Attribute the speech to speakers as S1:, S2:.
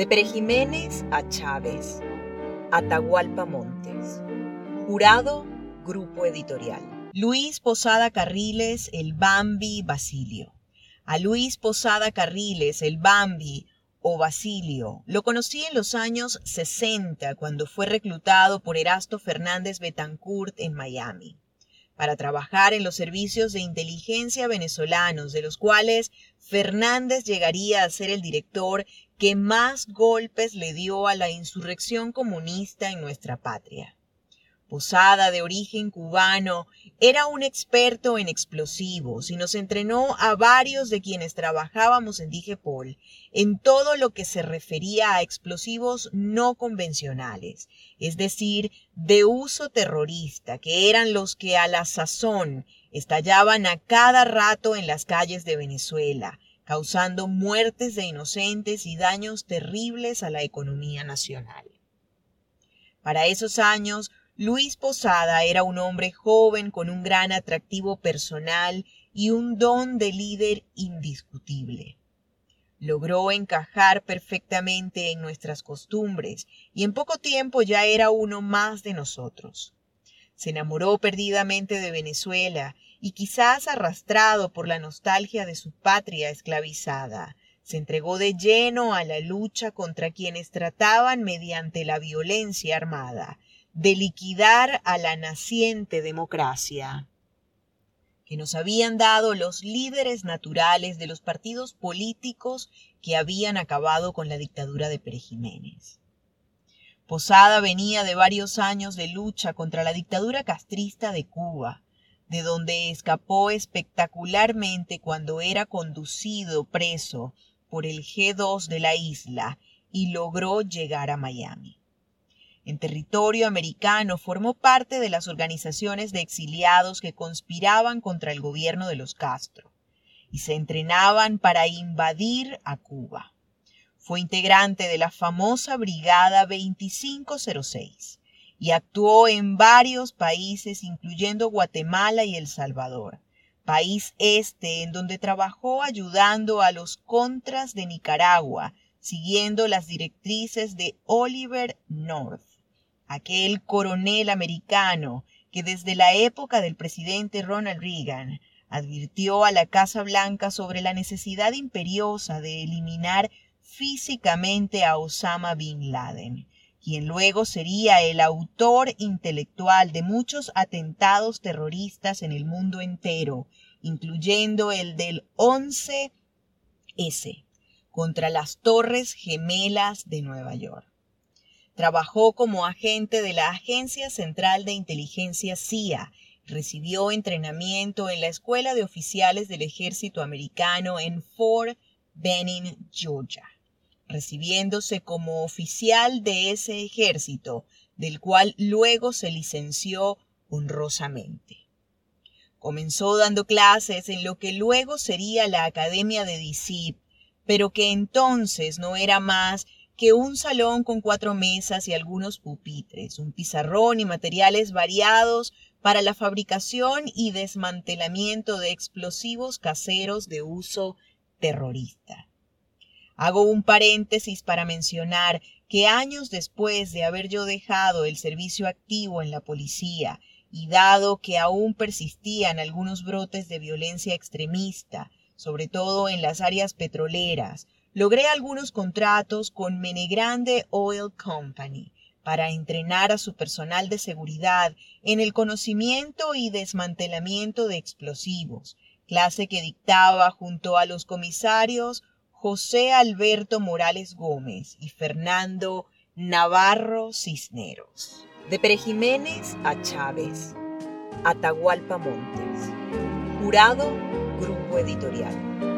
S1: De Pere Jiménez a Chávez. Atahualpa Montes. Jurado, Grupo Editorial. Luis Posada Carriles, el Bambi Basilio. A Luis Posada Carriles, el Bambi o Basilio, lo conocí en los años 60 cuando fue reclutado por Erasto Fernández Betancourt en Miami para trabajar en los servicios de inteligencia venezolanos, de los cuales Fernández llegaría a ser el director que más golpes le dio a la insurrección comunista en nuestra patria. Posada, de origen cubano, era un experto en explosivos y nos entrenó a varios de quienes trabajábamos en Digepol en todo lo que se refería a explosivos no convencionales, es decir, de uso terrorista, que eran los que a la sazón estallaban a cada rato en las calles de Venezuela, causando muertes de inocentes y daños terribles a la economía nacional. Para esos años, Luis Posada era un hombre joven con un gran atractivo personal y un don de líder indiscutible. Logró encajar perfectamente en nuestras costumbres y en poco tiempo ya era uno más de nosotros. Se enamoró perdidamente de Venezuela y quizás arrastrado por la nostalgia de su patria esclavizada, se entregó de lleno a la lucha contra quienes trataban mediante la violencia armada de liquidar a la naciente democracia que nos habían dado los líderes naturales de los partidos políticos que habían acabado con la dictadura de Pérez Jiménez. Posada venía de varios años de lucha contra la dictadura castrista de Cuba, de donde escapó espectacularmente cuando era conducido preso por el G2 de la isla y logró llegar a Miami en territorio americano formó parte de las organizaciones de exiliados que conspiraban contra el gobierno de los Castro y se entrenaban para invadir a Cuba. Fue integrante de la famosa Brigada 2506 y actuó en varios países incluyendo Guatemala y El Salvador, país este en donde trabajó ayudando a los contras de Nicaragua, siguiendo las directrices de Oliver North aquel coronel americano que desde la época del presidente Ronald Reagan advirtió a la Casa Blanca sobre la necesidad imperiosa de eliminar físicamente a Osama bin Laden, quien luego sería el autor intelectual de muchos atentados terroristas en el mundo entero, incluyendo el del 11S contra las Torres Gemelas de Nueva York. Trabajó como agente de la Agencia Central de Inteligencia CIA. Recibió entrenamiento en la Escuela de Oficiales del Ejército Americano en Fort Benning, Georgia, recibiéndose como oficial de ese ejército, del cual luego se licenció honrosamente. Comenzó dando clases en lo que luego sería la Academia de Disip, pero que entonces no era más que un salón con cuatro mesas y algunos pupitres, un pizarrón y materiales variados para la fabricación y desmantelamiento de explosivos caseros de uso terrorista. Hago un paréntesis para mencionar que años después de haber yo dejado el servicio activo en la policía y dado que aún persistían algunos brotes de violencia extremista, sobre todo en las áreas petroleras, Logré algunos contratos con Menegrande Oil Company para entrenar a su personal de seguridad en el conocimiento y desmantelamiento de explosivos, clase que dictaba junto a los comisarios José Alberto Morales Gómez y Fernando Navarro Cisneros. De Pere Jiménez a Chávez, Atahualpa Montes. Jurado, Grupo Editorial.